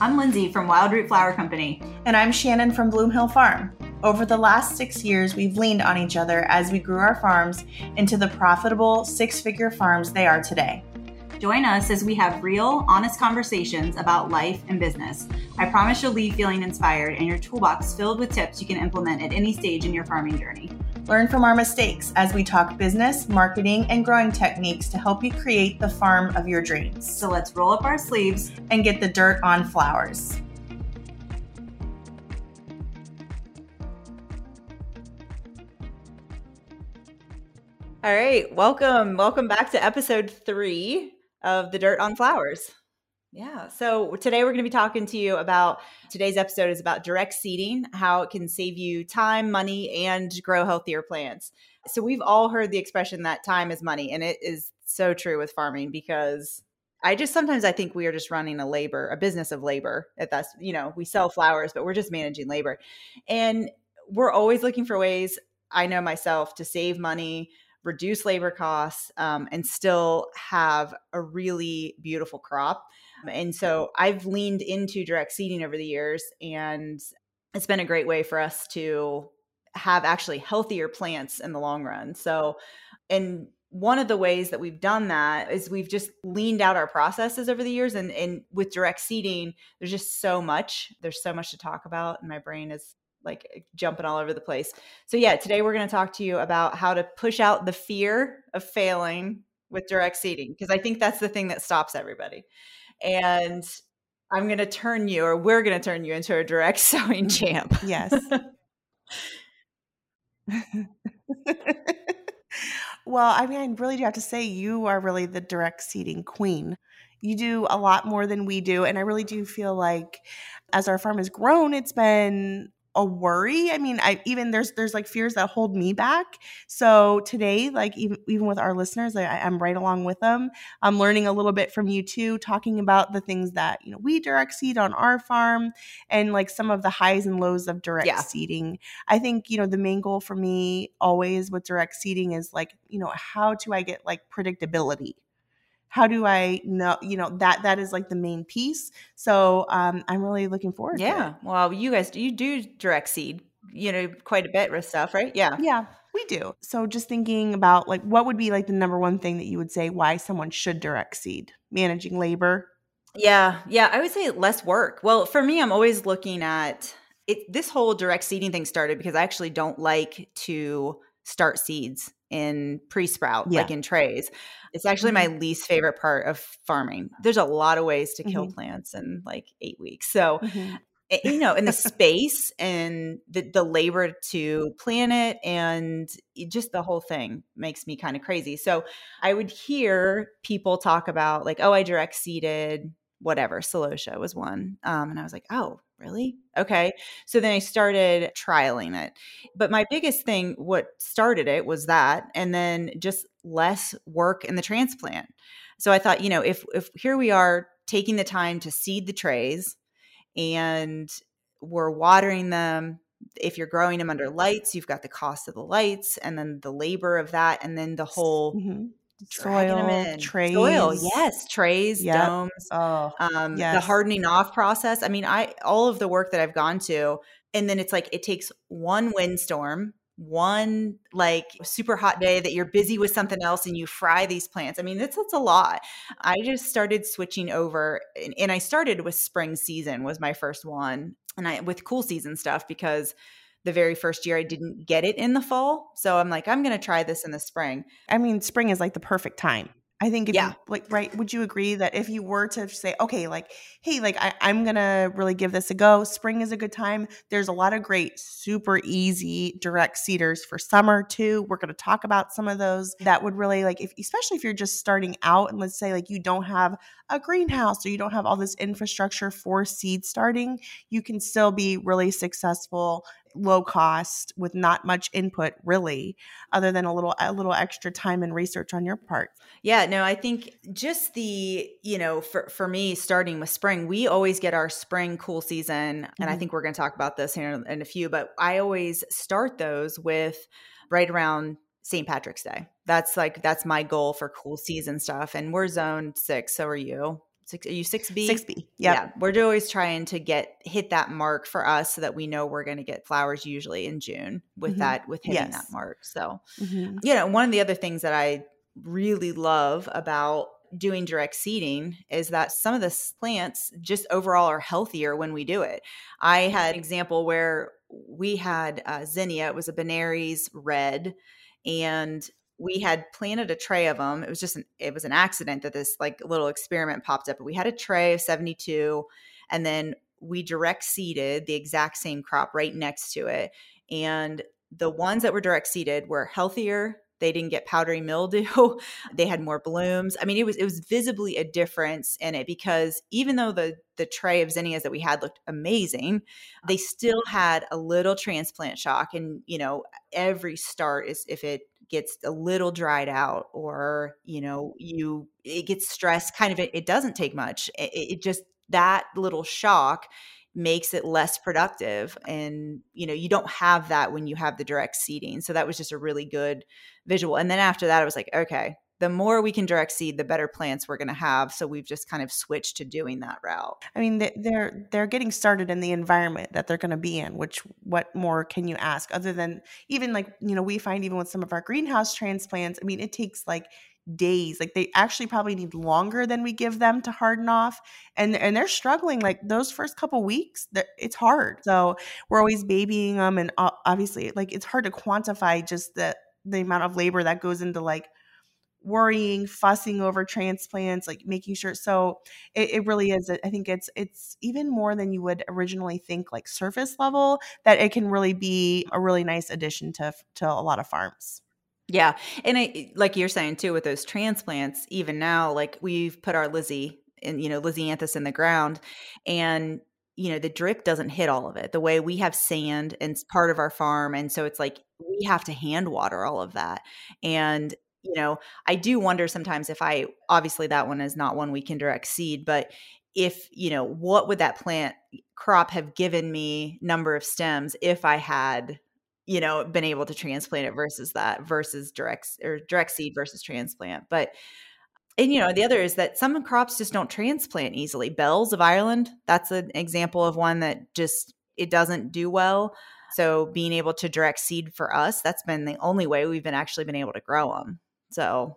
I'm Lyndsay from Wildroot Flower Company. And I'm Shannon from Bloom Hill Farm. Over the last six years, we've leaned on each other as we grew our farms into the profitable six figure farms they are today. Join us as we have real, honest conversations about life and business. I promise you'll leave feeling inspired and your toolbox filled with tips you can implement at any stage in your farming journey. Learn from our mistakes as we talk business, marketing, and growing techniques to help you create the farm of your dreams. So let's roll up our sleeves and get the dirt on flowers. All right, welcome. Welcome back to episode three of The Dirt on Flowers. Yeah. So today we're going to be talking to you about today's episode is about direct seeding, how it can save you time, money, and grow healthier plants. So we've all heard the expression that time is money, and it is so true with farming because I just sometimes I think we are just running a labor, a business of labor. If that's you know, we sell flowers, but we're just managing labor. And we're always looking for ways, I know myself, to save money, reduce labor costs, um, and still have a really beautiful crop. And so I've leaned into direct seeding over the years, and it's been a great way for us to have actually healthier plants in the long run. So, and one of the ways that we've done that is we've just leaned out our processes over the years and, and with direct seeding there's just so much there's so much to talk about and my brain is like eh, jumping all over the place so yeah today we're going to talk to you about how to push out the fear of failing with direct seeding because i think that's the thing that stops everybody and I'm going to turn you, or we're going to turn you into a direct sowing champ. Yes. well, I mean, I really do have to say, you are really the direct seeding queen. You do a lot more than we do. And I really do feel like as our farm has grown, it's been a worry. I mean, I even there's there's like fears that hold me back. So today, like even even with our listeners, I, I'm right along with them. I'm learning a little bit from you too, talking about the things that you know we direct seed on our farm and like some of the highs and lows of direct yeah. seeding. I think you know the main goal for me always with direct seeding is like you know how do I get like predictability how do i know you know that that is like the main piece. So um i'm really looking forward yeah. Well you guys you do direct seed you know quite a bit with stuff right? Yeah. Yeah we do. So just thinking about like what would be like the number one thing that you would say why someone should direct seed? Managing labor? Yeah. Yeah i would say less work. Well for me i'm always looking at it this whole direct seeding thing started because i actually don't like to start seeds in pre-sprout yeah. like in trays it's actually mm-hmm. my least favorite part of farming there's a lot of ways to kill mm-hmm. plants in like eight weeks so mm-hmm. Eh, you know in the space and the, the labor to plant it and just the whole thing makes me kind of crazy so i would hear people talk about like oh i direct seeded whatever celosia was one um, and i was like oh really? Okay. So then I started trialing it. But my biggest thing, what started it was that, and then just less work in the transplant. So I thought, you know, if if here we are taking the time to seed the trays and we're watering them, if you're growing them under lights, you've got the cost of the lights and then the labor of that and then the whole mm-hmm soil trays soil yes trays yep. domes oh um yes. the hardening off process. I mean i all of the work that i've gone to and then it's like it takes one windstorm one like super hot day that you're busy with something else and you fry these plants. I mean that's that's a lot. I just started switching over and, and i started with spring season was my first one and i with cool season stuff because the very first year I didn't get it in the fall. So I'm like, I'm going to try this in the spring. I mean, spring is like the perfect time. I think if yeah. you like right, would you agree that if you were to say, okay, like, hey, like I, I'm gonna really give this a go, spring is a good time. There's a lot of great, super easy direct seeders for summer too. We're gonna talk about some of those that would really like if especially if you're just starting out and let's say like you don't have a greenhouse or you don't have all this infrastructure for seed starting, you can still be really successful low cost with not much input really other than a little a little extra time and research on your part yeah no i think just the you know for for me starting with spring we always get our spring cool season mm-hmm. and i mm-hmm. think we're going to talk about this here in a few but i always start those with right around st patrick's day that's like that's my goal for cool season stuff and we're zone six so are you Six, are you six B? Six B. Yeah. We're always trying to get hit that mark for us so that we know we're going to get flowers usually in June with Mhm. that with hitting Yes. that mark. So Mhm. you know, one of the other things that I really love about doing direct seeding is that some of the plants just overall are healthier when we do it. I had an example where we had uh, zinnia, it was a Benary's red, and we had planted a tray of them. It was just an, it was an accident that this like little experiment popped up. But we had a tray of 72 and then we direct seeded the exact same crop right next to it. And the ones that were direct seeded were healthier. They didn't get powdery mildew. they had more blooms. I mean, it was it was visibly a difference in it because even though the the tray of zinnias that we had looked amazing, they still had a little transplant shock. And you know, every start is if it gets a little dried out or you know you it gets stressed kind of it, it doesn't take much it, it just that little shock makes it less productive and you know you don't have that when you have the direct seeding so that was just a really good visual. And then after that i was like okay the more we can direct seed the better plants we're going to have so we've just kind of switched to doing that route I mean, they- they're they're getting started in the environment that they're going to be in. Which what more can you ask other than even like you know we find even with some of our greenhouse transplants. I mean, it takes like days. Like they actually probably need longer than we give them to harden off, and and they're struggling. Like those first couple weeks, it's hard. So we're always babying them, and uh, obviously, like it's hard to quantify just the the amount of labor that goes into like worrying fussing over transplants like making sure so it, it really is i think it's it's even more than you would originally think like surface level that it can really be a really nice addition to to a lot of farms Yeah. And I, like you're saying too, with those transplants, even now, like we've put our Lizzie and you know, lisianthus in the ground and, you know, the drip doesn't hit all of it the way we have sand and part of our farm. And so it's like we have to hand water all of that. And, you know, I do wonder sometimes if I, obviously that one is not one we can direct seed, but if, you know, what would that plant crop have given me number of stems if I had you know been able to transplant it versus that versus direct or direct seed versus transplant but and you know the other is that some crops just don't transplant easily. Bells of ireland that's an example of one that just it doesn't do well so being able to direct seed for us that's been the only way we've been actually been able to grow them so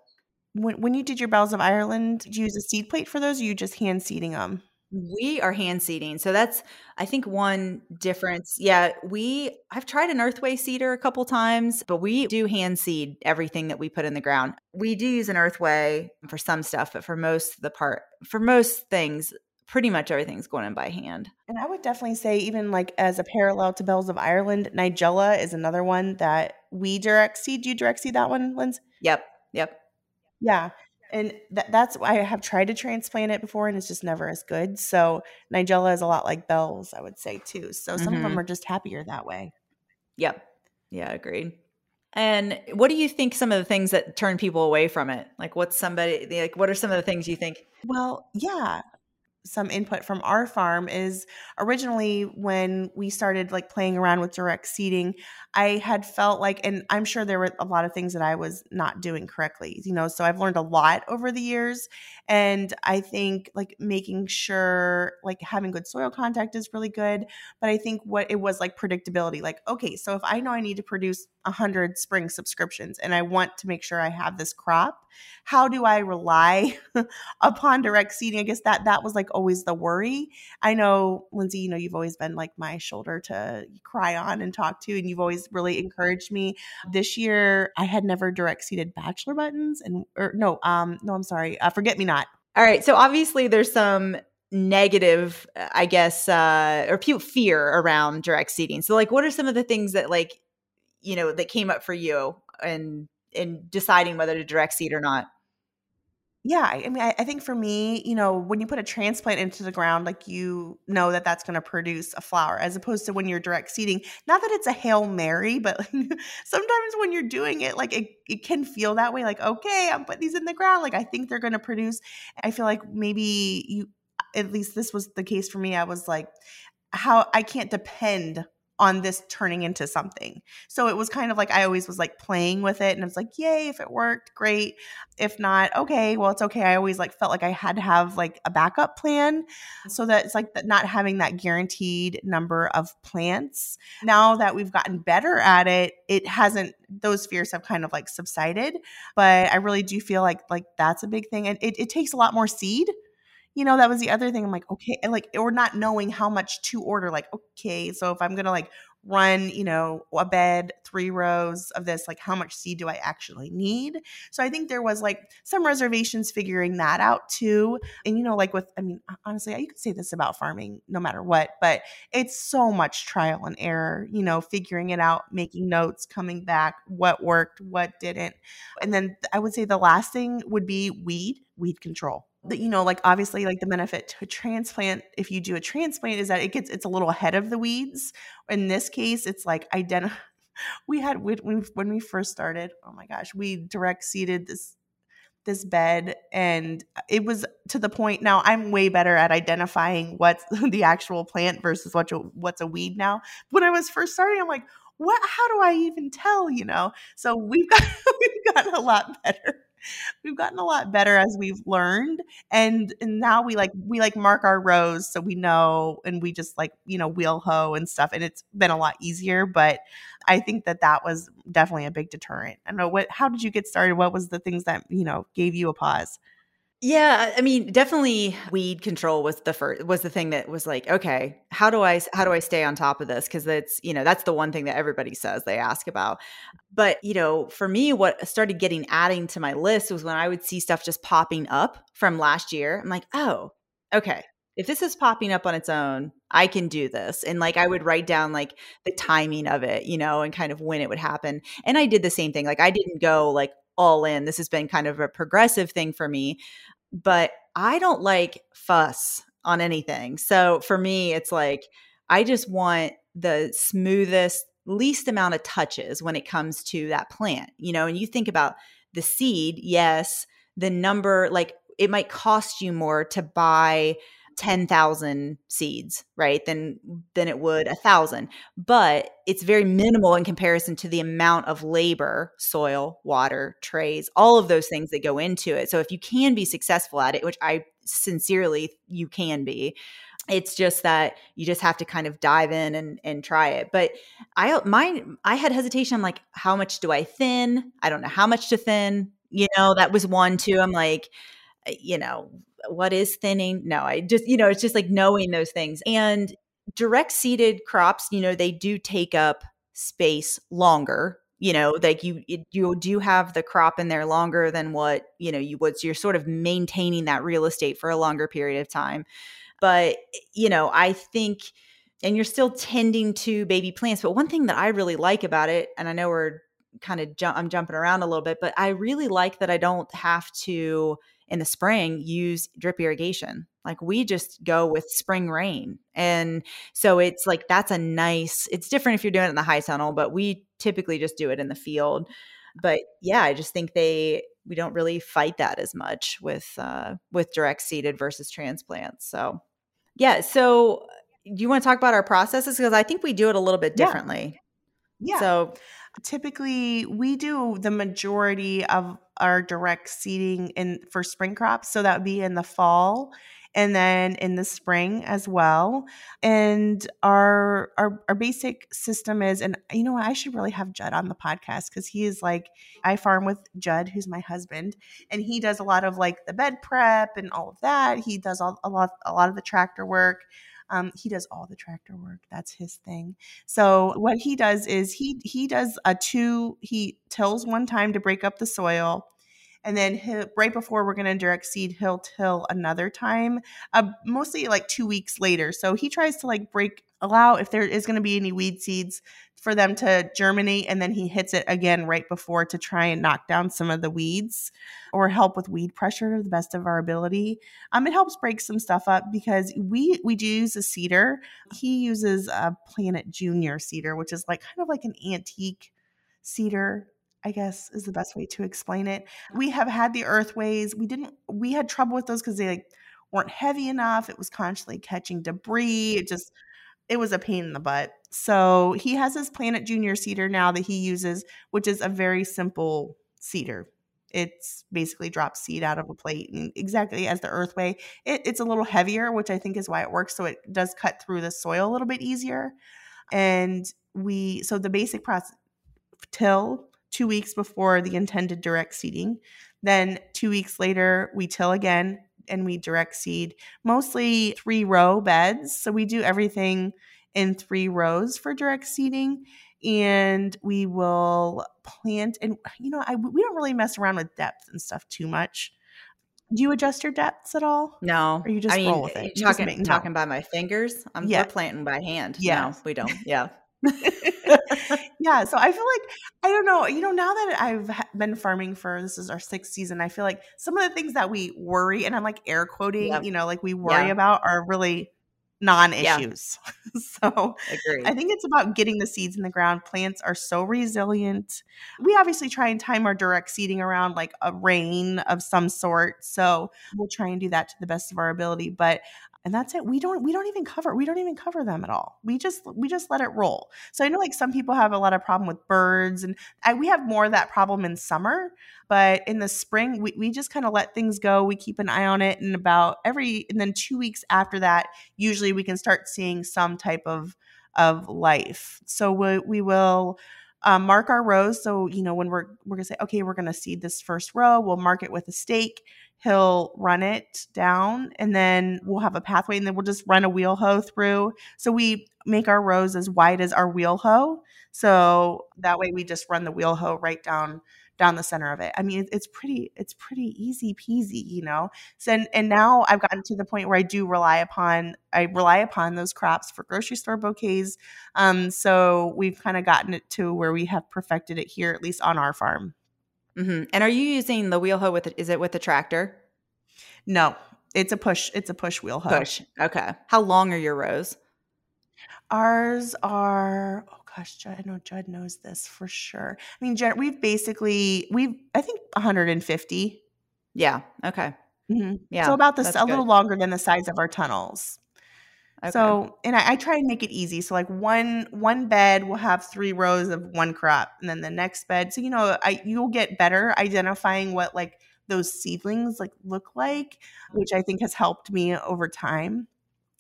when, when you did your bells of ireland did you use a seed plate for those or you just hand seeding them We are hand seeding. So that's I think one difference. Yeah, we I've tried an earthway seeder a couple times, but we do hand seed everything that we put in the ground. We do use an earthway for some stuff, but for most the part for most things, pretty much everything's going in by hand. and i would definitely say even like as a parallel to bells of ireland nigella is another one that we direct seed do you direct seed that one linz Yep. Yep. Yeah. And that, that's I have tried to transplant it before and it's just never as good. So Nigella is a lot like bells, I would say too. So some of them mm-hmm. are just happier that way. Yep. Yeah, agreed. And what do you think some of the things that turn people away from it? Like what's somebody like what are some of the things you think Well, yeah. Some input from our farm is originally when we started like playing around with direct seeding, I had felt like, and I'm sure there were a lot of things that I was not doing correctly, you know. So I've learned a lot over the years. And I think like making sure like having good soil contact is really good. But I think what it was like predictability like, okay, so if I know I need to produce 100 spring subscriptions and I want to make sure I have this crop, how do I rely upon direct seeding? I guess that that was like always the worry. I know, Lyndsay, you know, you've always been like my shoulder to cry on and talk to, and you've always really encouraged me. This year, I had never direct seeded bachelor buttons, and or no, um, no, I'm sorry, uh, forget me not. All right. So obviously there's some negative, uh, I guess, uh, or fear around direct seeding. So like, what are some of the things that like, you know, that came up for you and in deciding whether to direct seed or not? Yeah, I mean, I, I think for me, you know, when you put a transplant into the ground, like you know that that's going to produce a flower, as opposed to when you're direct seeding. Not that it's a hail mary, but sometimes when you're doing it, like it, it can feel that way. Like, okay, I'm putting these in the ground. Like I think they're going to produce. I feel like maybe you, at least this was the case for me. I was like, how I can't depend on this turning into something. So it was kind of like I always was like playing with it and it was like, yay, if it worked, great. If not, okay, well, it's okay. I always like felt like I had to have like a backup plan so that it's like not having that guaranteed number of plants. Now that we've gotten better at it, it hasn't those fears have kind of like subsided. But I really do feel like like that's a big thing. And it, it takes a lot more seed you know, that was the other thing. I'm like, okay, and like, or not knowing how much to order. Like, okay, so if I'm gonna like run, you know, a bed, three rows of this, like, how much seed do I actually need? So I think there was like some reservations figuring that out too. And you know, like with, I mean, honestly, you could say this about farming no matter what, but it's so much trial and error. You know, figuring it out, making notes, coming back, what worked, what didn't, and then I would say the last thing would be weed, weed control you know like obviously like the benefit to a transplant if you do a transplant is that it gets it's a little ahead of the weeds. In this case it's like identify we had when we, when we first started oh my gosh we direct seeded this this bed and it was to the point now i'm way better at identifying what's the actual plant versus what's a, what's a weed now. When i was first starting i'm like what? How do i even tell? you know? So we've got we've gotten a lot better we've gotten a lot better as we've learned and, and now we like we like mark our rows so we know and we just like you know wheel hoe and stuff and it's been a lot easier but i think that that was definitely a big deterrent. I don't know what how did you get started? What was the things that you know gave you a pause yeah, I mean, definitely weed control was the first was the thing that was like, okay, how do I how do I stay on top of this cuz it's, you know, that's the one thing that everybody says they ask about. But, you know, for me what started getting adding to my list was when I would see stuff just popping up from last year. I'm like, "Oh, okay. If this is popping up on its own, I can do this." And like I would write down like the timing of it, you know, and kind of when it would happen. And I did the same thing. Like I didn't go like all in. This has been kind of a progressive thing for me, but I don't like fuss on anything. So for me, it's like I just want the smoothest, least amount of touches when it comes to that plant, you know, and you think about the seed, yes, the number, like it might cost you more to buy 10,000 seeds, right? Than than it would a thousand. But it's very minimal in comparison to the amount of labor, soil, water, trays, all of those things that go into it. So if you can be successful at it, which I sincerely you can be, it's just that you just have to kind of dive in and and try it but i my i had hesitation i'm like how much do i thin i don't know how much to thin you know that was one too i'm like eh, you know what is thinning? No, I just, you know, it's just like knowing those things. And direct seeded crops, you know, they do take up space longer. You know, like you you do have the crop in there longer than what, you know, you would. So you're sort of maintaining that real estate for a longer period of time. But, you know, I think and you're still tending to baby plants. But one thing that I really like about it, and I know we're kind of I'm jumping around a little bit, but I really like that I don't have to in the spring use drip irrigation. Like we just go with spring rain. And so it's like that's a nice, it's different if you're doing it in the high tunnel, but we typically just do it in the field. But yeah, I just think they we don't really fight that as much with uh with direct seeded versus transplants. So yeah, so do you want to talk about our processes because I think we do it a little bit differently. Yeah. yeah. So typically we do the majority of our direct seeding in for spring crops so that would be in the fall and then in the spring as well. And our our, our basic system is and you know what i should really have judd on the podcast because he is like i farm with judd who's my husband and he does a lot of like the bed prep and all of that. He does all, a lot a lot of the tractor work um, he does all the tractor work. That's his thing. So what he does is he he does a two. He tills one time to break up the soil, and then he'll, right before we're going to direct seed, he'll till another time, uh, mostly like two weeks later. So he tries to like break allow if there is going to be any weed seeds for them to germinate and then he hits it again right before to try and knock down some of the weeds or help with weed pressure to the best of our ability um, it helps break some stuff up because we we do use a seeder he uses a planet junior seeder which is like kind of like an antique seeder I guess is the best way to explain it. We have had the earthways. We didn't we had trouble with those because they like weren't heavy enough. It was constantly catching debris. It just it was a pain in the butt. So he has his Planet Junior seeder now that he uses, which is a very simple seeder. It's basically drop seed out of a plate and exactly as the earthway. It, it's a little heavier, which I think is why it works. So it does cut through the soil a little bit easier. And we, so the basic process, till two weeks before the intended direct seeding. Then two weeks later, we till again and we direct seed mostly three row beds. So we do everything in three rows for direct seeding. And we will plant, and you know, I, we don't really mess around with depth and stuff too much. Do you adjust your depths at all? No, or you just I roll with it. talking talking by my fingers. Um, I'm Yeah. planting by hand. Yeah. No, we don't. Yeah. yeah so i feel like i don't know you know now that i've been farming for this is our sixth season i feel like some of the things that we worry and i'm like air quoting Yep. you know like we worry Yeah. about are really non-issues so Agree. I think it's about getting the seeds in the ground. Plants are so resilient. We obviously try and time our direct seeding around like a rain of some sort. So we'll try and do that to the best of our ability. But and that's it. We don't we don't even cover we don't even cover them at all. We just we just let it roll. So I know like some people have a lot of problem with birds and I, we have more of that problem in summer, but in the spring we, we just kind of let things go. We keep an eye on it and about every and then 2 weeks after that usually we can start seeing some type of of life. So we, we will um, mark our rows. So you know when we're we're gonna say okay, we're gonna seed this first row. We'll mark it with a stake. He'll run it down, and then we'll have a pathway, and then we'll just run a wheel hoe through. So we make our rows as wide as our wheel hoe. So that way we just run the wheel hoe right down down the center of it. I mean, it's pretty it's pretty easy peasy, you know. So and, and now I've gotten to the point where I do rely upon I rely upon those crops for grocery store bouquets. Um, so we've kind of gotten it to where we have perfected it here, at least on our farm. Hmm And are you using the wheel hoe with? Is it with the tractor? No, it's a push. It's a push wheel hoe. Push. Okay. How long are your rows? Ours are oh gosh, Judd, I know Judd knows this for sure. I mean, Judd, we've basically we've I think 150. Yeah. Okay. Mhm. Yeah. so about this a little longer than the size of our tunnels. Okay. So, and I, I try and make it easy. So, like one one bed will have three rows of one crop, and then the next bed. So, you know, I you'll get better identifying what like those seedlings like look like, which I think has helped me over time.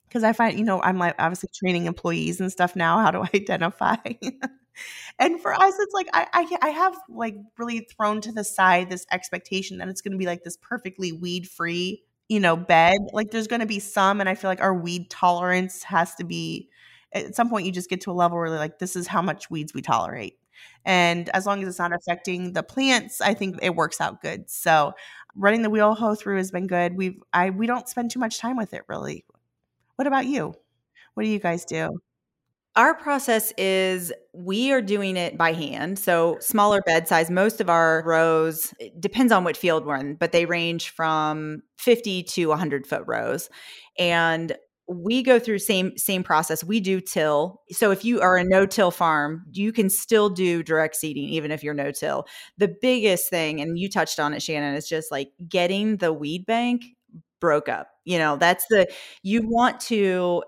Because I find, you know, I'm like obviously training employees and stuff now how to identify. and for us, it's like I, I I have like really thrown to the side this expectation that it's going to be like this perfectly weed free you know bed like there's going to be some and i feel like our weed tolerance has to be at some point you just get to a level where like this is how much weeds we tolerate. And as long as it's not affecting the plants i think it works out good. So running the wheel hoe through has been good. We've i we don't spend too much time with it really. What about you? What do you guys do Our process is we are doing it by hand. So smaller bed size. Most of our rows depends on what field we're in, but they range from 50 to 100 foot rows. And we go through same same process. We do till. So if you are a no-till farm, you can still do direct seeding even if you're no-till. The biggest thing, and you touched on it, Shannon, is just like getting the weed bank broke up. You know, that's the you want to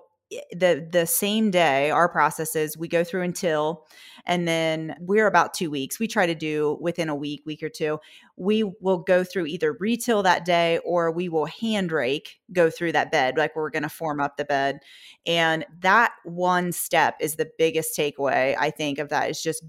the the same day our process is we go through until and then we're about two weeks we try to do within a week week or two we will go through either retail that day or we will hand rake go through that bed like we're going to form up the bed and that one step is the biggest takeaway i think of that is just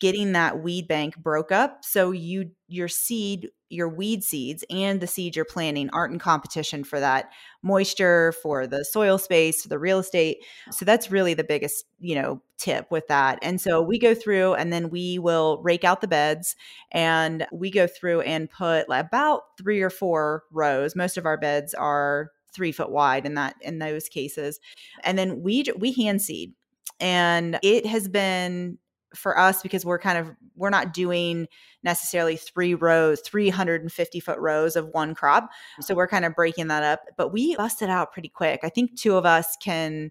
getting that weed bank broke up so you your seed your weed seeds and the seed you're planting aren't in competition for that moisture for the soil space for the real estate. So that's really the biggest you know tip with that. And so we go through and then we will rake out the beds and we go through and put about three or four rows. Most of our beds are three foot wide in that in those cases. And then we we hand seed. And it has been for us because we're kind of we're not doing necessarily three rows 350 foot rows of one crop so mm-hmm. we're kind of breaking that up but we busted out pretty quick i think two of us can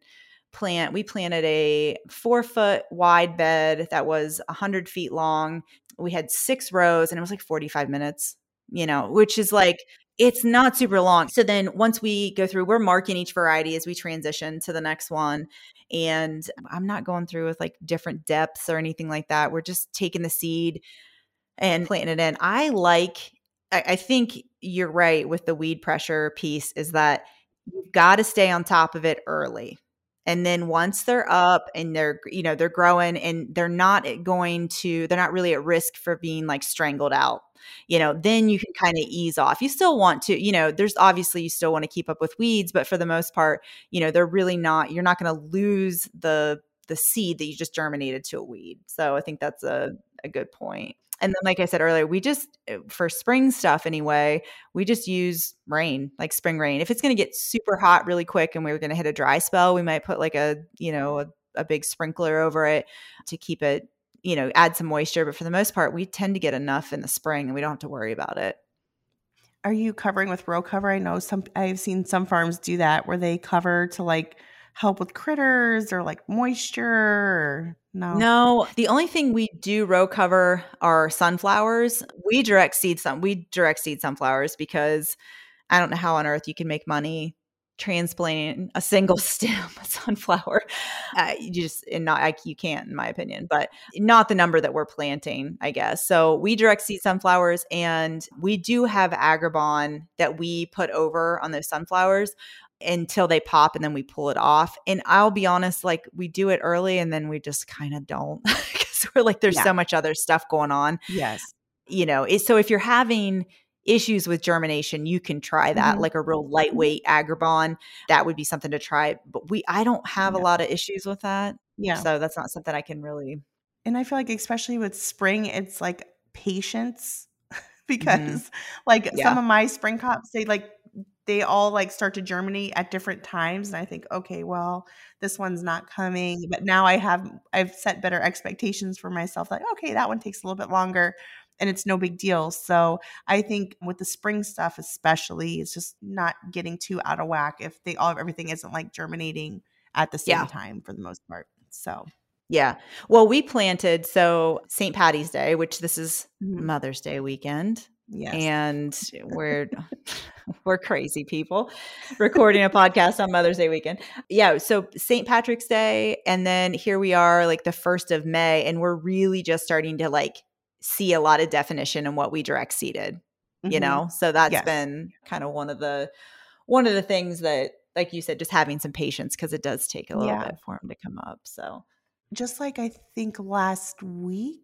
plant we planted a four foot wide bed that was 100 feet long we had six rows and it was like 45 minutes you know which is like It's not super long. So then once we go through, we're marking each variety as we transition to the next one. And I'm not going through with like different depths or anything like that. We're just taking the seed and planting it in. I like, I, I think you're right with the weed pressure piece is that you've got to stay on top of it early. And then once they're up and they're, you know, they're growing and they're not going to, they're not really at risk for being like strangled out, you know, then you can kind of ease off. You still want to, you know, there's obviously you still want to keep up with weeds, but for the most part, you know, they're really not, you're not going to lose the, the seed that you just germinated to a weed. So I think that's a, a good point and then like i said earlier we just eh, for spring stuff anyway we just use rain like spring rain. If it's going to get super hot really quick and we are going to hit a dry spell we might put like a you know a, a big sprinkler over it to keep it you know add some moisture. But for the most part we tend to get enough in the spring and we don't have to worry about it. Are you covering with row cover? I know some i've seen some farms do that where they cover to like help with critters or like moisture or no. No, the only thing we do row cover are sunflowers. We direct seed some we direct seed sunflowers because I don't know how on earth you can make money transplanting a single stem sunflower. Uh, you just and not you can't in my opinion, but not the number that we're planting, I guess. So we direct seed sunflowers and we do have agribon that we put over on those sunflowers until they pop and then we pull it off. And I'll be honest, like we do it early and then we just kind of don't because we're like, there's yeah. so much other stuff going on. Yes. You know, so if you're having issues with germination, you can try that, mm-hmm. like a real lightweight agribon. That would be something to try. But we, I don't have yeah. a lot of issues with that. Yeah. So that's not something I can really. And I feel like, especially with spring, it's like patience mm-hmm. because, mm-hmm. like, yeah. some of my spring crops, they like they all like start to germinate at different times and i think okay well this one's not coming but now i have i've set better expectations for myself like okay that one takes a little bit longer and it's no big deal so i think with the spring stuff especially it's just not getting too out of whack if they all everything isn't like germinating at the same yeah. time for the most part so yeah. Well, we planted so St. Patty's Day, which this is mm-hmm. Mother's Day weekend. Yes. And we're we're crazy people recording a podcast on Mother's Day weekend. Yeah, so St. Patrick's Day and then here we are like the 1st of May and we're really just starting to like see a lot of definition in what we direct seeded, mm-hmm. you know? So that's yes. been kind of one of the one of the things that like you said just having some patience because it does take a little yeah. bit for them to come up. So just like I think last week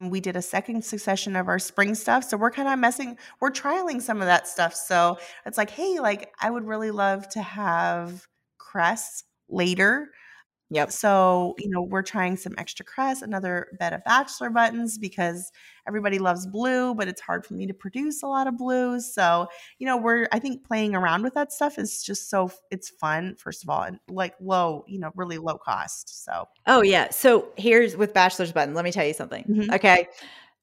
we did a second succession of our spring stuff. So we're kind of messing, we're trialing some of that stuff. So it's like, hey, like I would really love to have cress later Yep. So, you know, we're trying some extra cress, another bed of bachelor buttons because everybody loves blue, but it's hard for me to produce a lot of blues. So, you know, we're I think playing around with that stuff is just so it's fun first of all and like low, you know, really low cost. So Oh yeah. So here's with bachelor's button, let me tell you something. Mm-hmm. Okay.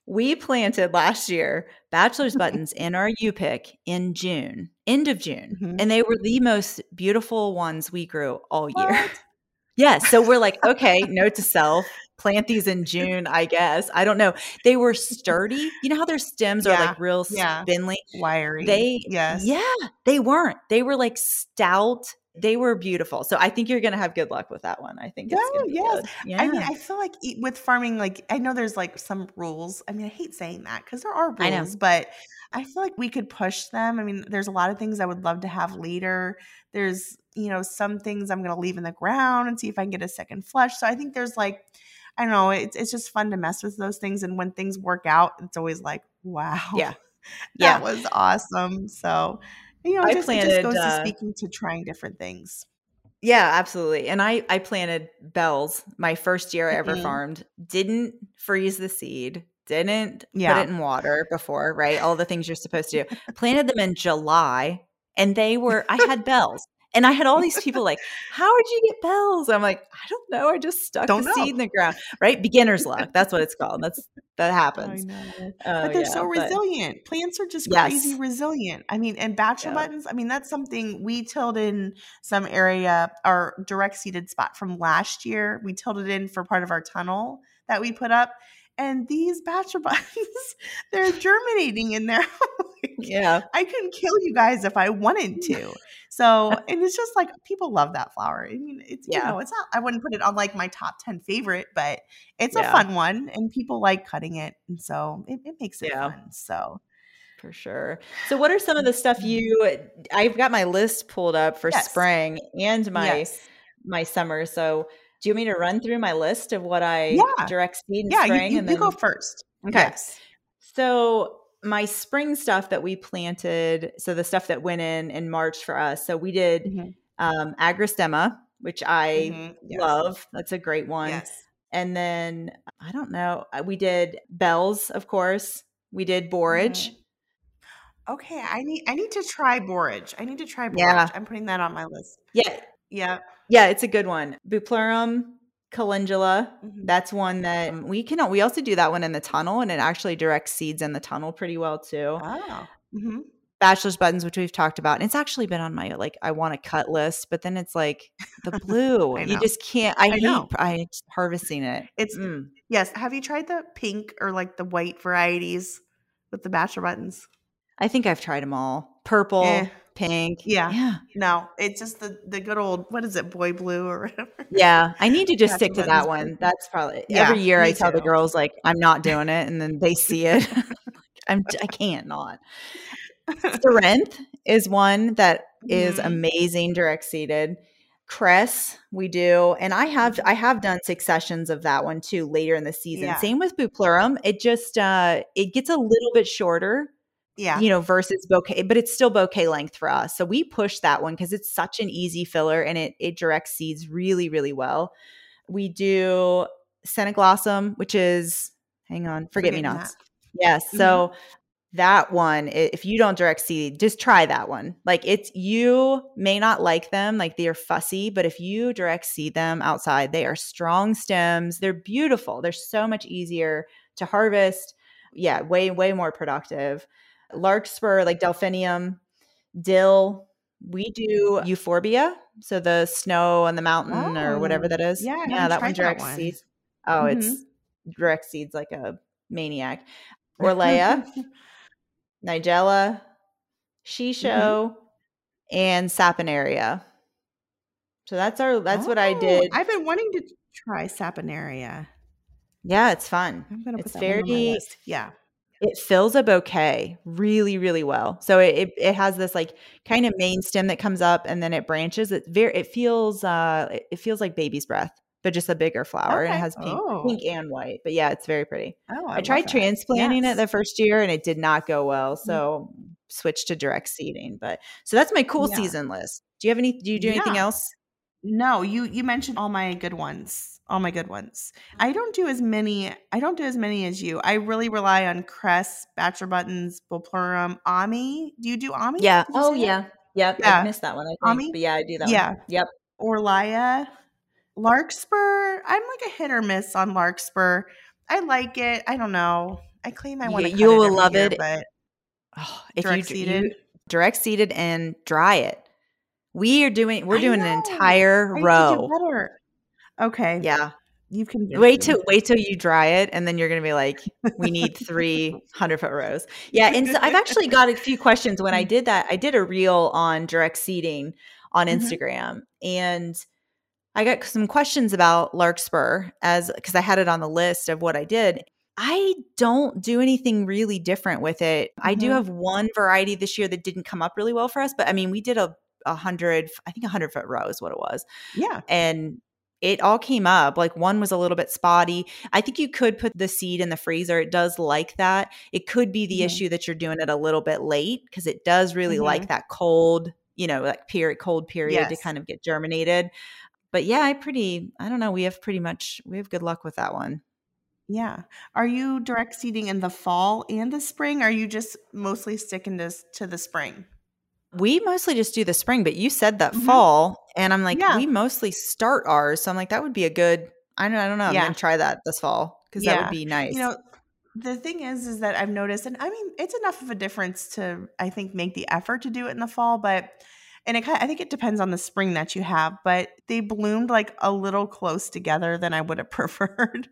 We planted last year bachelor's buttons in our U pick in June, end of June, mm-hmm. and they were the most beautiful ones we grew all year. What? Yeah. So we're like, okay, note to self, plant these in June, I guess. I don't know. They were sturdy. You know how their stems yeah, are like real yeah. spindly? Wiry. They yes. Yeah. They weren't. They were like stout. They were beautiful. So I think you're gonna have good luck with that one. I think it's yeah, yes. good. Yeah. I mean, I feel like with farming, like I know there's like some rules. I mean, I hate saying that because there are rules, but I feel like we could push them. I mean, there's a lot of things I would love to have later. There's you know, some things I'm going to leave in the ground and see if I can get a second flush. So I think there's like, I don't know, it's, it's just fun to mess with those things. And when things work out, it's always like, wow. Yeah. that yeah. was awesome. So, you know, I just, planted, it just goes uh, to speaking to trying different things. Yeah, absolutely. And I I planted bells my first year I ever mm-hmm. farmed. Didn't freeze the seed. Didn't yeah. put it in water before, right? All the things you're supposed to do. planted them in July and they were I had bells. And I had all these people like, "How did you get bells?" I'm like, "I don't know. I just stuck don't a know. seed in the ground." Right? Beginner's luck. That's what it's called. That's that happens. Oh, but they're yeah, so but, resilient. Plants are just yes. crazy resilient. I mean, and bachelor yeah. buttons. I mean, that's something we tilled in some area, our direct seeded spot from last year. We tilled it in for part of our tunnel that we put up, and these bachelor buttons, they're germinating in there. like, Yeah. I couldn't kill you guys if I wanted to. So, and it's just like people love that flower. I mean, it's you Yeah. know, it's not. I wouldn't put it on like my top ten favorite, but it's Yeah. a fun one, and people like cutting it, and so it, it makes it Yeah. fun. So, For sure. So, what are some of the stuff mm-hmm. you? I've got my list pulled up for Yes. spring and my yes, my summer. So, do you want me to run through my list of what I Yeah. direct seed in yeah, you, spring? you, you then go first. Okay. Yes. So my spring stuff that we planted, so the stuff that went in in March for us. So we did Mhm. um, agrostemma, which I Mhm. Yes. love. That's a great one. Yes. And then I don't know. uh, We did bells, of course. We did borage. Mhm. Okay, I need I need to try borage. I need to try borage. Yeah. I'm putting that on my list. Yeah, Yeah. Yeah, it's a good one. Bupleurum calendula. Mhm. That's one that um, we can. We also do that one in the tunnel, and it actually directs seeds in the tunnel pretty well too. Oh. hmm bachelor's buttons which we've talked about and it's actually been on my like i want to cut list but then it's like the blue you just can't i, I hate know. I harvesting it It's Mm. yes. Have you tried the pink or like the white varieties with the bachelor buttons? i think i've tried them all purple Eh. Pink Yeah. yeah No, it's just the the good old what is it, boy blue or whatever. yeah i need to just stick to that one that's probably Yeah, every year i tell the girls like i'm not doing it and then they see it i'm i can't not Cerinthe is one that is Mhm. amazing direct seeded. Cress, we do, and I have I have done successions of that one too later in the season. Yeah. Same with Bupleurum. It just uh it gets a little bit shorter, Yeah. you know, versus bouquet, but it's still bouquet length for us. So we push that one because it's such an easy filler and it it directs seeds really, really well. We do Cynoglossum, which is hang on, forget me Forget-me-not. nots. Yes. Mhm. So that one, if you don't direct seed, just try that one. Like it's you may not like them, like they're fussy, but if you direct seed them outside, they are strong stems. They're beautiful. They're so much easier to harvest. Yeah, way, way more productive. Larkspur, like delphinium, dill. We do euphorbia, so the snow on the mountain or whatever Oh, that is. yeah, yeah, that one tried that direct one. seeds. Oh, Mhm. it's direct seeds like a maniac. Orlaya, Nigella, Shiso, and Saponaria. So that's our that's what I Oh, did. I've been wanting to try Saponaria. yeah, it's fun. I'm gonna It's put that one on my very list. Yeah. It fills a bouquet really really well. So it it, it has this like kind of main stem that comes up and then it branches. It very it feels uh it, feels like baby's breath, but just a bigger flower and it has pink Oh. pink and white. But yeah, it's very pretty. Oh, I, love tried transplanting Yes. it the first year and it did not go well. Mhm. So switched to direct seeding. But so that's my cool Yeah. season list. Do you have any do you do anything Yeah. else? No, you you mentioned all my good ones. All my good ones. Mm-hmm. I don't do as many. I don't do as many as you. I really rely on cress, bachelor buttons, bupleurum, ammi. Do you do ammi? Yeah. Did Oh that? yeah. Yep. Yeah. I missed that one, I think. Ammi? But yeah, I do that Yeah. one. Yep. Orlaya, larkspur. I'm like a hit or miss on larkspur. I like it. I don't know. I claim I want to. you will love year, it. but Oh, if direct you, seeded. you direct seeded and dry it. We are doing we're I doing an entire I row. Okay. Yeah. You can Wait till wait till you dry it, and then you're gonna be like, we need three hundred foot rows. Yeah, and so I've actually got a few questions when I did that. I did a reel on direct seeding on Mhm. Instagram, and I got some questions about larkspur as because I had it on the list of what I did. I don't do anything really different with it. I do Mhm. have one variety this year that didn't come up really well for us, but I mean, we did a a hundred, I think a hundred foot row is what it was Yeah. and it all came up. Like one was a little bit spotty. I think you could put the seed in the freezer. It does like that. It could be the Mhm. issue that you're doing it a little bit late because it does really Mhm. like that cold, you know, like period, cold period to kind of get germinated. But yeah, I pretty, I don't know. We have pretty much, we have good luck with that one. Yeah. Are you direct seeding in the fall and the spring? Or are you just mostly sticking to, to the spring? We mostly just do the spring, but you said that Mhm. fall, and I'm like, Yeah. we mostly start ours. So I'm like, that would be a good. I don't, I don't know. I'm Yeah. gonna try that this fall because that would be nice. You know, the thing is, is that I've noticed, and I mean, it's enough of a difference to, I think, make the effort to do it in the fall, but, and it, I think it depends on the spring that you have, but they bloomed like a little close together than I would have preferred.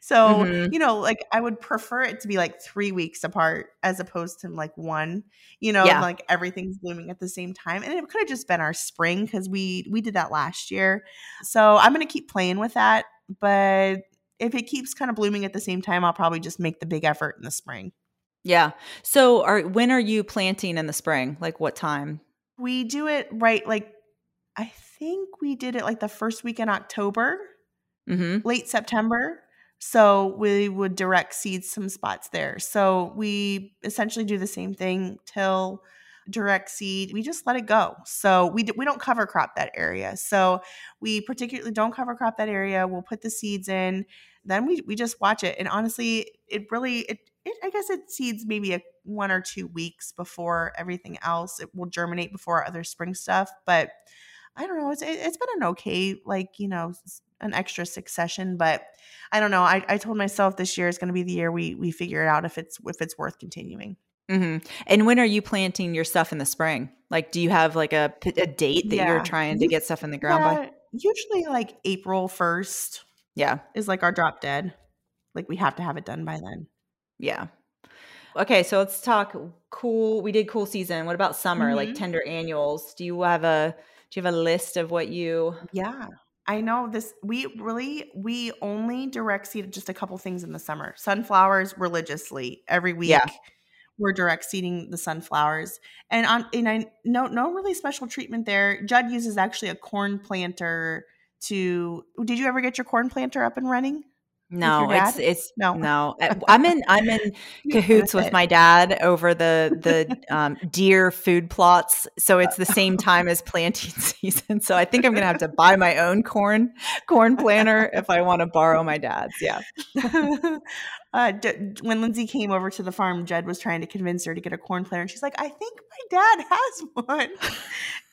So, Mhm. you know, like I would prefer it to be like three weeks apart as opposed to like one, you know, Yeah. like everything's blooming at the same time. And it could have just been our spring because we we did that last year. So I'm gonna keep playing with that. But if it keeps kind of blooming at the same time, I'll probably just make the big effort in the spring. Yeah. So are when are you planting in the spring? Like what time? We do it right like I think we did it like the first week in October. Mm-hmm. late September. So we would direct seed some spots there. So we essentially do the same thing till direct seed. We just let it go. So we d- we don't cover crop that area. So we particularly don't cover crop that area. We'll put the seeds in. Then we we just watch it. And honestly, it really it, it I guess it seeds maybe a one or two weeks before everything else. It will germinate before other spring stuff, but I don't know. It's it, it's been an okay, like you know, an extra succession, but I don't know. I, I told myself this year is going to be the year we we figure it out if it's if it's worth continuing. Mhm. And when are you planting your stuff in the spring? Like do you have like a, a date that you're trying to get stuff in the ground by? Usually like April first Yeah. is like our drop dead. Like we have to have it done by then. Yeah. Okay, so let's talk cool. We did cool season. What about summer? Like Mhm. tender annuals. Do you have a do you have a list of what you Yeah. I know this we really we only direct seed just a couple things in the summer. Sunflowers religiously every week. Yeah. We're direct seeding the sunflowers. And on and I no no really special treatment there. Judd uses actually a corn planter to Did you ever get your corn planter up and running? No, it's it's No. no. Uh, I'm in I'm in cahoots with my dad over the the um, deer food plots. So it's the same time as planting season. So I think I'm gonna have to buy my own corn corn planter if I want to borrow my dad's. Yeah. uh, D- when Lyndsay came over to the farm, Jed was trying to convince her to get a corn planter. And she's like, I think my dad has one.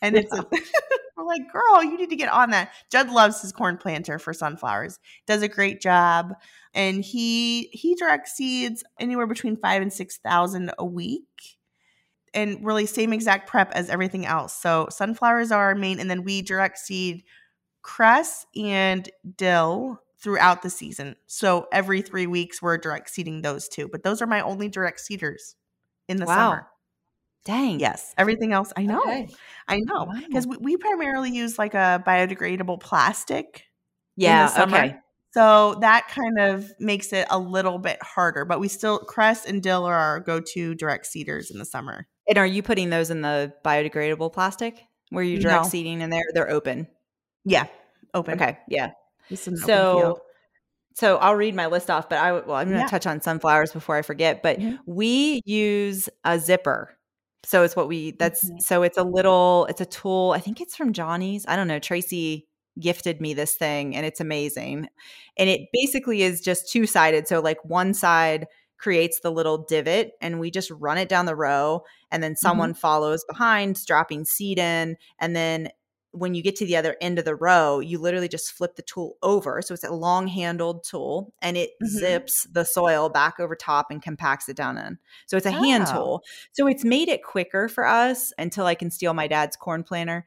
And it's a, we're like, girl, you need to get on that. Judd loves his corn planter for sunflowers. Does a great job. And he he directs seeds anywhere between five and six thousand a week. And really same exact prep as everything else. So sunflowers are our main, and then we direct seed cress and dill throughout the season. So every three weeks we're direct seeding those two. But those are my only direct seeders in the Wow. summer. Dang. Yes. Everything else I know. Okay. I know. Wow. Because we, we primarily use like a biodegradable plastic. Yeah. Okay. So that kind of makes it a little bit harder. But we still cress and dill are our go-to direct seeders in the summer. And are you putting those in the biodegradable plastic? Where you direct No. seeding in there? They're open. Yeah. Open. Okay. Yeah. So, so I'll read my list off, but I well, I'm going to Yeah. touch on sunflowers before I forget. But Mhm. we use a zipper. So it's what we that's Mhm. so it's a little it's a tool. I think it's from Johnny's. I don't know. Tracy gifted me this thing and it's amazing. And it basically is just two sided. So like one side creates the little divot and we just run it down the row and then someone follows behind dropping seed in and then when you get to the other end of the row, you literally just flip the tool over. So it's a long handled tool and it Mhm. zips the soil back over top and compacts it down in. So it's a hand Oh. tool. So it's made it quicker for us until I can steal my dad's corn planter.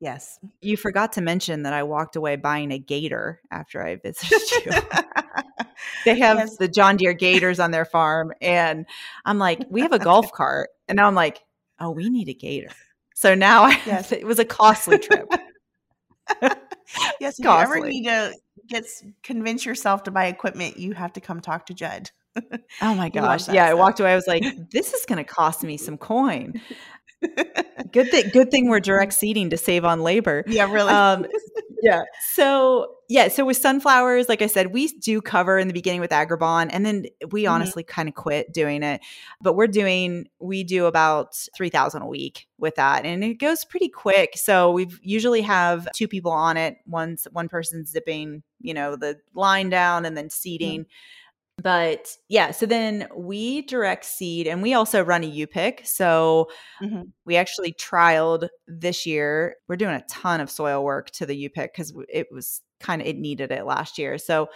Yes. You forgot to mention that I walked away buying a gator after I visited you. they have Yes. the John Deere gators on their farm. And I'm like, we have a golf cart. And now I'm like, oh, we need a gator. So now I, Yes. it was a costly trip. yes, if you ever need to get convince yourself to buy equipment, you have to come talk to Judd. Oh my gosh. Yeah. I walked away. I was like, this is going to cost me some coin. Good thing, good thing we're direct seeding to save on labor. yeah, really. Um, yeah. So yeah. So with sunflowers, like I said, we do cover in the beginning with Agribon, and then we Mhm. honestly kind of quit doing it. But we're doing we do about three thousand a week with that, and it goes pretty quick. So we usually have two people on it. One's one person zipping, you know, the line down and then seeding. But yeah, so then we direct seed and we also run a U pick. So Mhm. we actually trialed this year. We're doing a ton of soil work to the U pick because it was kind of it needed it last year. So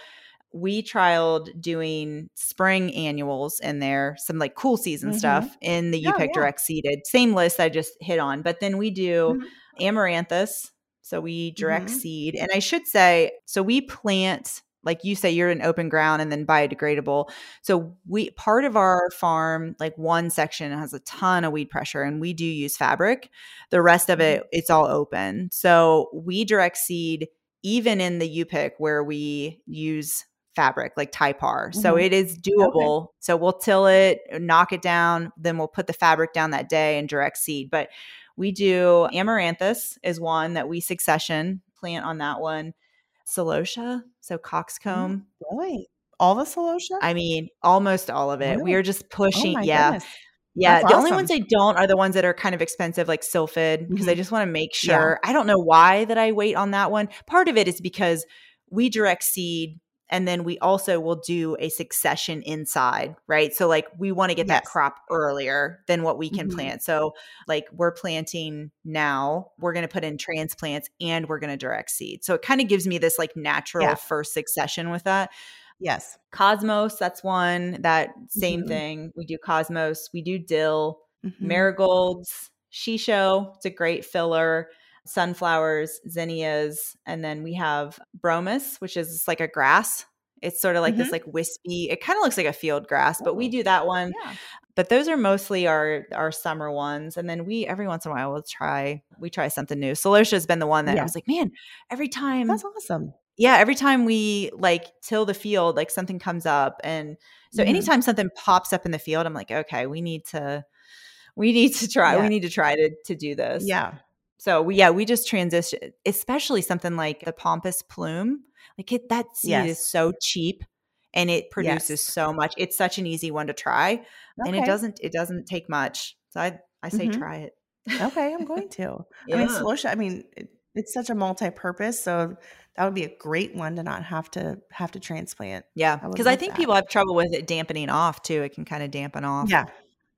we trialed doing spring annuals in there, some like cool season Mhm. stuff in the U Yeah, pick yeah. direct seeded. Same list I just hit on, but then we do Mhm. amaranthus. So we direct Mhm. seed. And I should say, so we plant like you say you're in open ground and then biodegradable so we part of our farm like one section has a ton of weed pressure and we do use fabric the rest of it it's all open so we direct seed even in the UPIC where we use fabric like Typar. So Mhm. it is doable. So we'll till it, knock it down, then we'll put the fabric down that day and direct seed. But we do amaranthus is one that we succession plant on that one. Celosia, so coxcomb. Really? All the celosia? I mean, almost all of it. We are just oh pushing. my yeah. goodness. Yeah, That's the only ones. I don't are the ones that are kind of expensive, like Sylphid, because I Mhm. just want to make Yeah. sure. I don't know why that I wait on that one. Part of it is because we direct seed and then we also will do a succession inside, right? So like we want to get that crop earlier than what we can Mhm. plant. So like we're planting now, we're going to put in transplants and we're going to direct seed. So it kind of gives me this like natural Yeah. first succession with that. Yes. Cosmos, that's one. That same Mhm. thing. We do Cosmos. We do dill, Mhm. marigolds, shiso. It's a great filler. Sunflowers, zinnias, and then we have bromus, which is like a grass. It's sort of like this Mhm. like wispy. It kind of looks like a field grass, but we do that one. Yeah. But those are mostly our our summer ones, and then we every once in a while we'll try we try something new. Celosia has been the one that I was like, man, every time That's awesome. Yeah, every time we like till the field, like something comes up. And so Mhm. anytime something pops up in the field, I'm like, okay, we need to we need to try. Yeah. We need to try to to do this. Yeah. So we yeah, we just transition especially something like the pampas plume. Like it that seed is so cheap and it produces Yes. so much. It's such an easy one to try. And it doesn't it doesn't take much. So I I say Mhm. try it. Okay, I'm going to. I mean, celosia. I mean, it, it's such a multi-purpose, so that would be a great one to not have to have to transplant. Yeah. Because I love think that. people have trouble with it dampening off too. It can kind of dampen off. Yeah.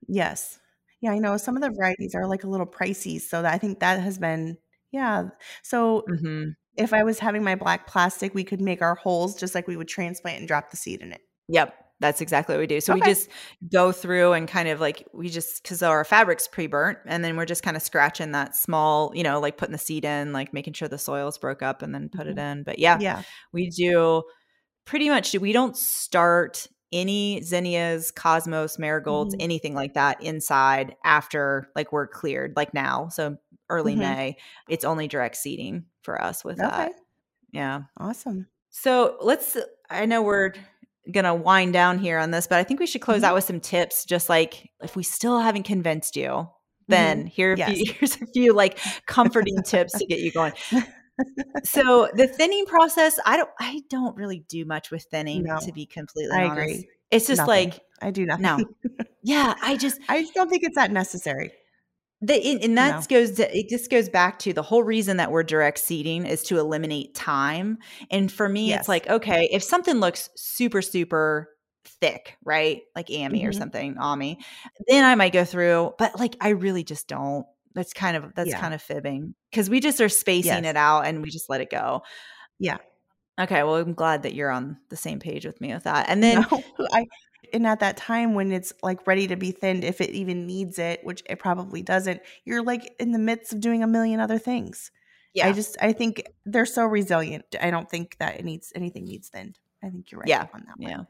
Yes. Yeah, I know some of the varieties are like a little pricey, so that I think that has been yeah. So hmm if I was having my black plastic, we could make our holes just like we would transplant and drop the seed in it. Yep. That's exactly what we do. So we just go through and kind of like we just because our fabric's pre-burnt, and then we're just kind of scratching that small, you know, like putting the seed in, like making sure the soil's broke up, and then put it in. But yeah, Yeah. we do pretty much. We don't start any zinnias, cosmos, marigolds, Mhm. anything like that inside after like we're cleared, like now. So early Mhm. May, it's only direct seeding for us with Okay. that. Yeah. Awesome. So let's, I know we're to wind down here on this, but I think we should close Mhm. out with some tips. Just like if we still haven't convinced you, then here, are a few- Mm-hmm. Yes. here's a few like comforting tips to get you going. So the thinning process, I don't, I don't really do much with thinning No. to be completely I honest. agree. It's just Nothing. like, I do nothing. no, yeah, I just, I just don't think it's that necessary. The, and, and that No. goes to, it just goes back to the whole reason that we're direct seeding is to eliminate time. And for me, Yes. it's like, okay, if something looks super, super thick, right? Like ammi or Mhm. something, Ammi, then I might go through, but like I really just don't. That's kind of that's Yeah. kind of fibbing. Because we just are spacing Yes. it out and we just let it go. Yeah. Okay. Well, I'm glad that you're on the same page with me with that. And then no, I and at that time when it's like ready to be thinned, if it even needs it, which it probably doesn't, you're like in the midst of doing a million other things. yeah. I just I think they're so resilient. I don't think that it needs anything needs thinned. I think you're right Yeah. on that one. Yeah.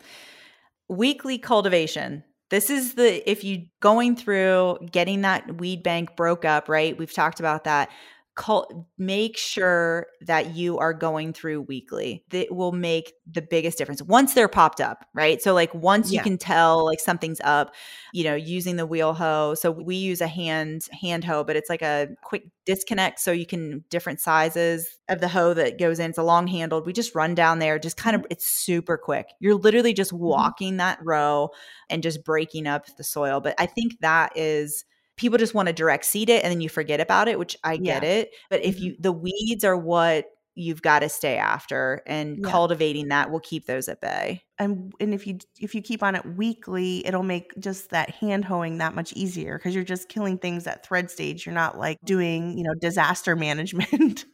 Weekly cultivation. This is the if you going through getting that weed bank broke up, right? We've talked about that. Cult, make sure that you are going through weekly. That will make the biggest difference once they're popped up, right? So like once you can tell like something's up, you know, using the wheel hoe. So we use a hand hand hoe, but it's like a quick disconnect so you can different sizes of the hoe that goes in. It's a long handled. We just run down there, just kind of it's super quick. You're literally just mm-hmm. walking that row and just breaking up the soil. But I think that is people just want to direct seed it and then you forget about it, which I get Yeah. it. But if Mhm. you the weeds are what you've got to stay after and Yeah. cultivating that will keep those at bay. And and if you if you keep on it weekly, it'll make just that hand hoeing that much easier because you're just killing things at thread stage. You're not like doing, you know, disaster management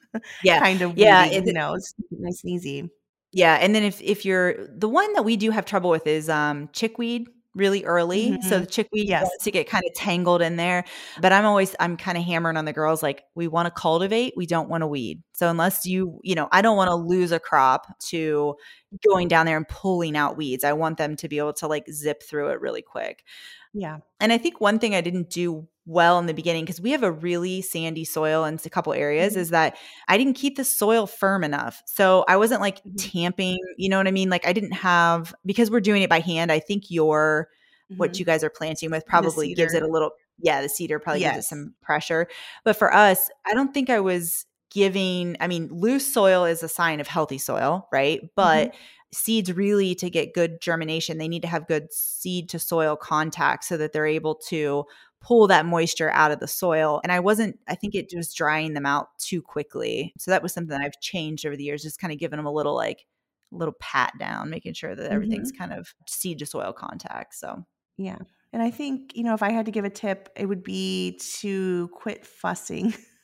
Yeah. kind of Yeah, weeding, it- you know, it's nice and easy. Yeah, and then if if you're the one that we do have trouble with is um chickweed really early. So Mhm. the chickweed Yes. to get kind of tangled in there. But I'm always I'm kind of hammering on the girls like we want to cultivate, we don't want to weed. So unless you, you know, I don't want to lose a crop to going down there and pulling out weeds. I want them to be able to like zip through it really quick. Yeah. And I think one thing I didn't do well in the beginning because we have a really sandy soil in a couple areas Mhm. is that I didn't keep the soil firm enough. So I wasn't like Mhm. tamping, you know what I mean? Like I didn't have because we're doing it by hand, I think your what Mhm. you guys are planting with probably gives it a little yeah, the seeder probably gives it some pressure. But for us, I don't think I was giving I mean, loose soil is a sign of healthy soil, right? But Mhm. Seeds really to get good germination, they need to have good seed to soil contact so that they're able to pull that moisture out of the soil. And I wasn't, I think it was drying them out too quickly. So that was something I've changed over the years, just kind of giving them a little like, a little pat down, making sure that everything's Mm-hmm. kind of seed to soil contact. So, Yeah. And I think, you know, if I had to give a tip, it would be to quit fussing.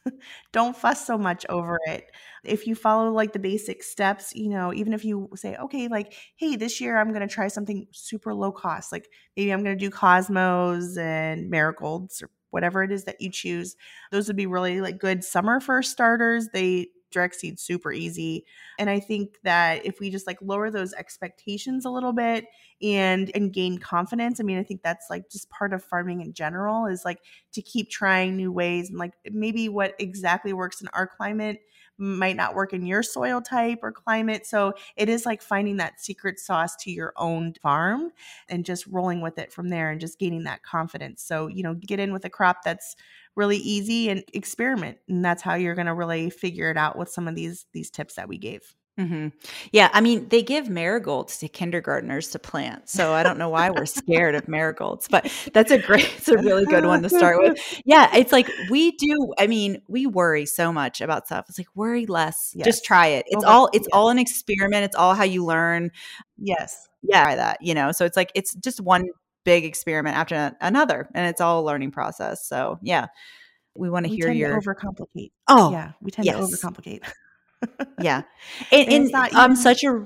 Don't fuss so much over it. If you follow like the basic steps, you know, even if you say, okay, like, hey, this year I'm going to try something super low cost, like maybe I'm going to do Cosmos and Marigolds or whatever it is that you choose. Those would be really like good summer for starters. They direct seed super easy. And I think that if we just like lower those expectations a little bit and and gain confidence, I mean, I think that's like just part of farming in general is like to keep trying new ways and like maybe what exactly works in our climate might not work in your soil type or climate. So it is like finding that secret sauce to your own farm and just rolling with it from there and just gaining that confidence. So, you know, get in with a crop that's really easy and experiment. And that's how you're going to really figure it out with some of these these tips that we gave. Hmm yeah, I mean, they give marigolds to kindergartners to plant. So I don't know why we're scared of marigolds, but that's a great, it's a really good one to start with. Yeah, it's like we do. I mean, we worry so much about stuff. It's like worry less. Yes. Just try it. It's Over- all it's yes. all an experiment. It's all how you learn. Yes. Yeah, try that. You know, so it's like it's just one big experiment after another, and it's all a learning process. So yeah, we want to We hear tend your. to overcomplicate. oh yeah, we tend yes. to overcomplicate. yeah, and, And it's and not I'm even- such a.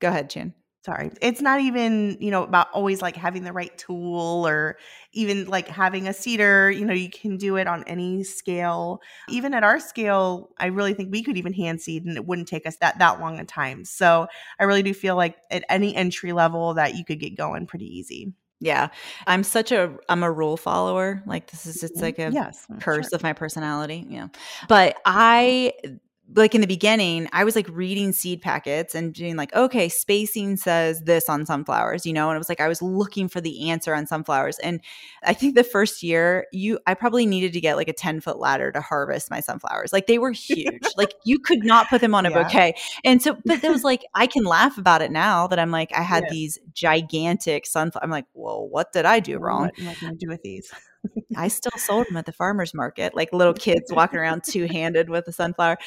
Go ahead, Shan. Sorry. It's not even, you know, about always like having the right tool or even like having a seeder, you know, you can do it on any scale. Even at our scale, I really think we could even hand seed and it wouldn't take us that that long a time. So, I really do feel like at any entry level that you could get going pretty easy. Yeah, I'm such a I'm a rule follower. Like this is it's mm-hmm. like a yes, curse sure. of my personality. Yeah. But I like in the beginning, I was like reading seed packets and doing like, okay, spacing says this on sunflowers, you know, and it was like I was looking for the answer on sunflowers. And I think the first year, you I probably needed to get like a 10 foot ladder to harvest my sunflowers. Like they were huge. like you could not put them on a Yeah. bouquet. And so, but it was like I can laugh about it now that I'm like, I had these gigantic sunflowers. I'm like, well, what did I do wrong? What am I going to do with these? I still sold them at the farmer's market, like little kids walking around two handed with a sunflower.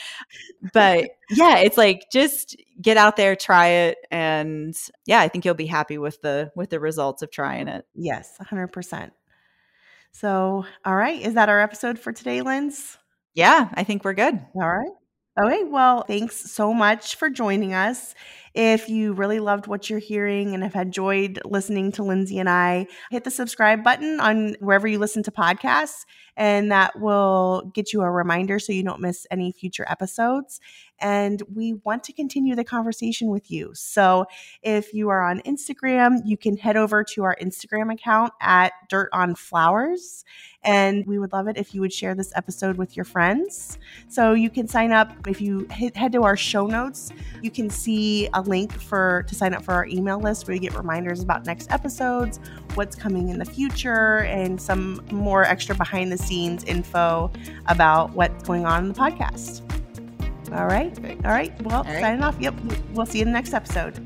But yeah, it's like just get out there, try it, and yeah, I think you'll be happy with the with the results of trying it. Yes, 100%. So, all right. Is that our episode for today, Linz? Yeah, I think we're good. All right. Okay. Well, thanks so much for joining us. If you really loved what you're hearing and have enjoyed listening to Lyndsay and I, hit the subscribe button on wherever you listen to podcasts, and that will get you a reminder so you don't miss any future episodes. And we want to continue the conversation with you. So if you are on Instagram, you can head over to our Instagram account at Dirt on Flowers. And we would love it if you would share this episode with your friends. So you can sign up if you hit, head to our show notes. You can see a link for to sign up for our email list where you get reminders about next episodes, what's coming in the future, and some more extra behind the scenes info about what's going on in the podcast. All right. All right. Well, All right. signing off. Yep. We'll see you in the next episode.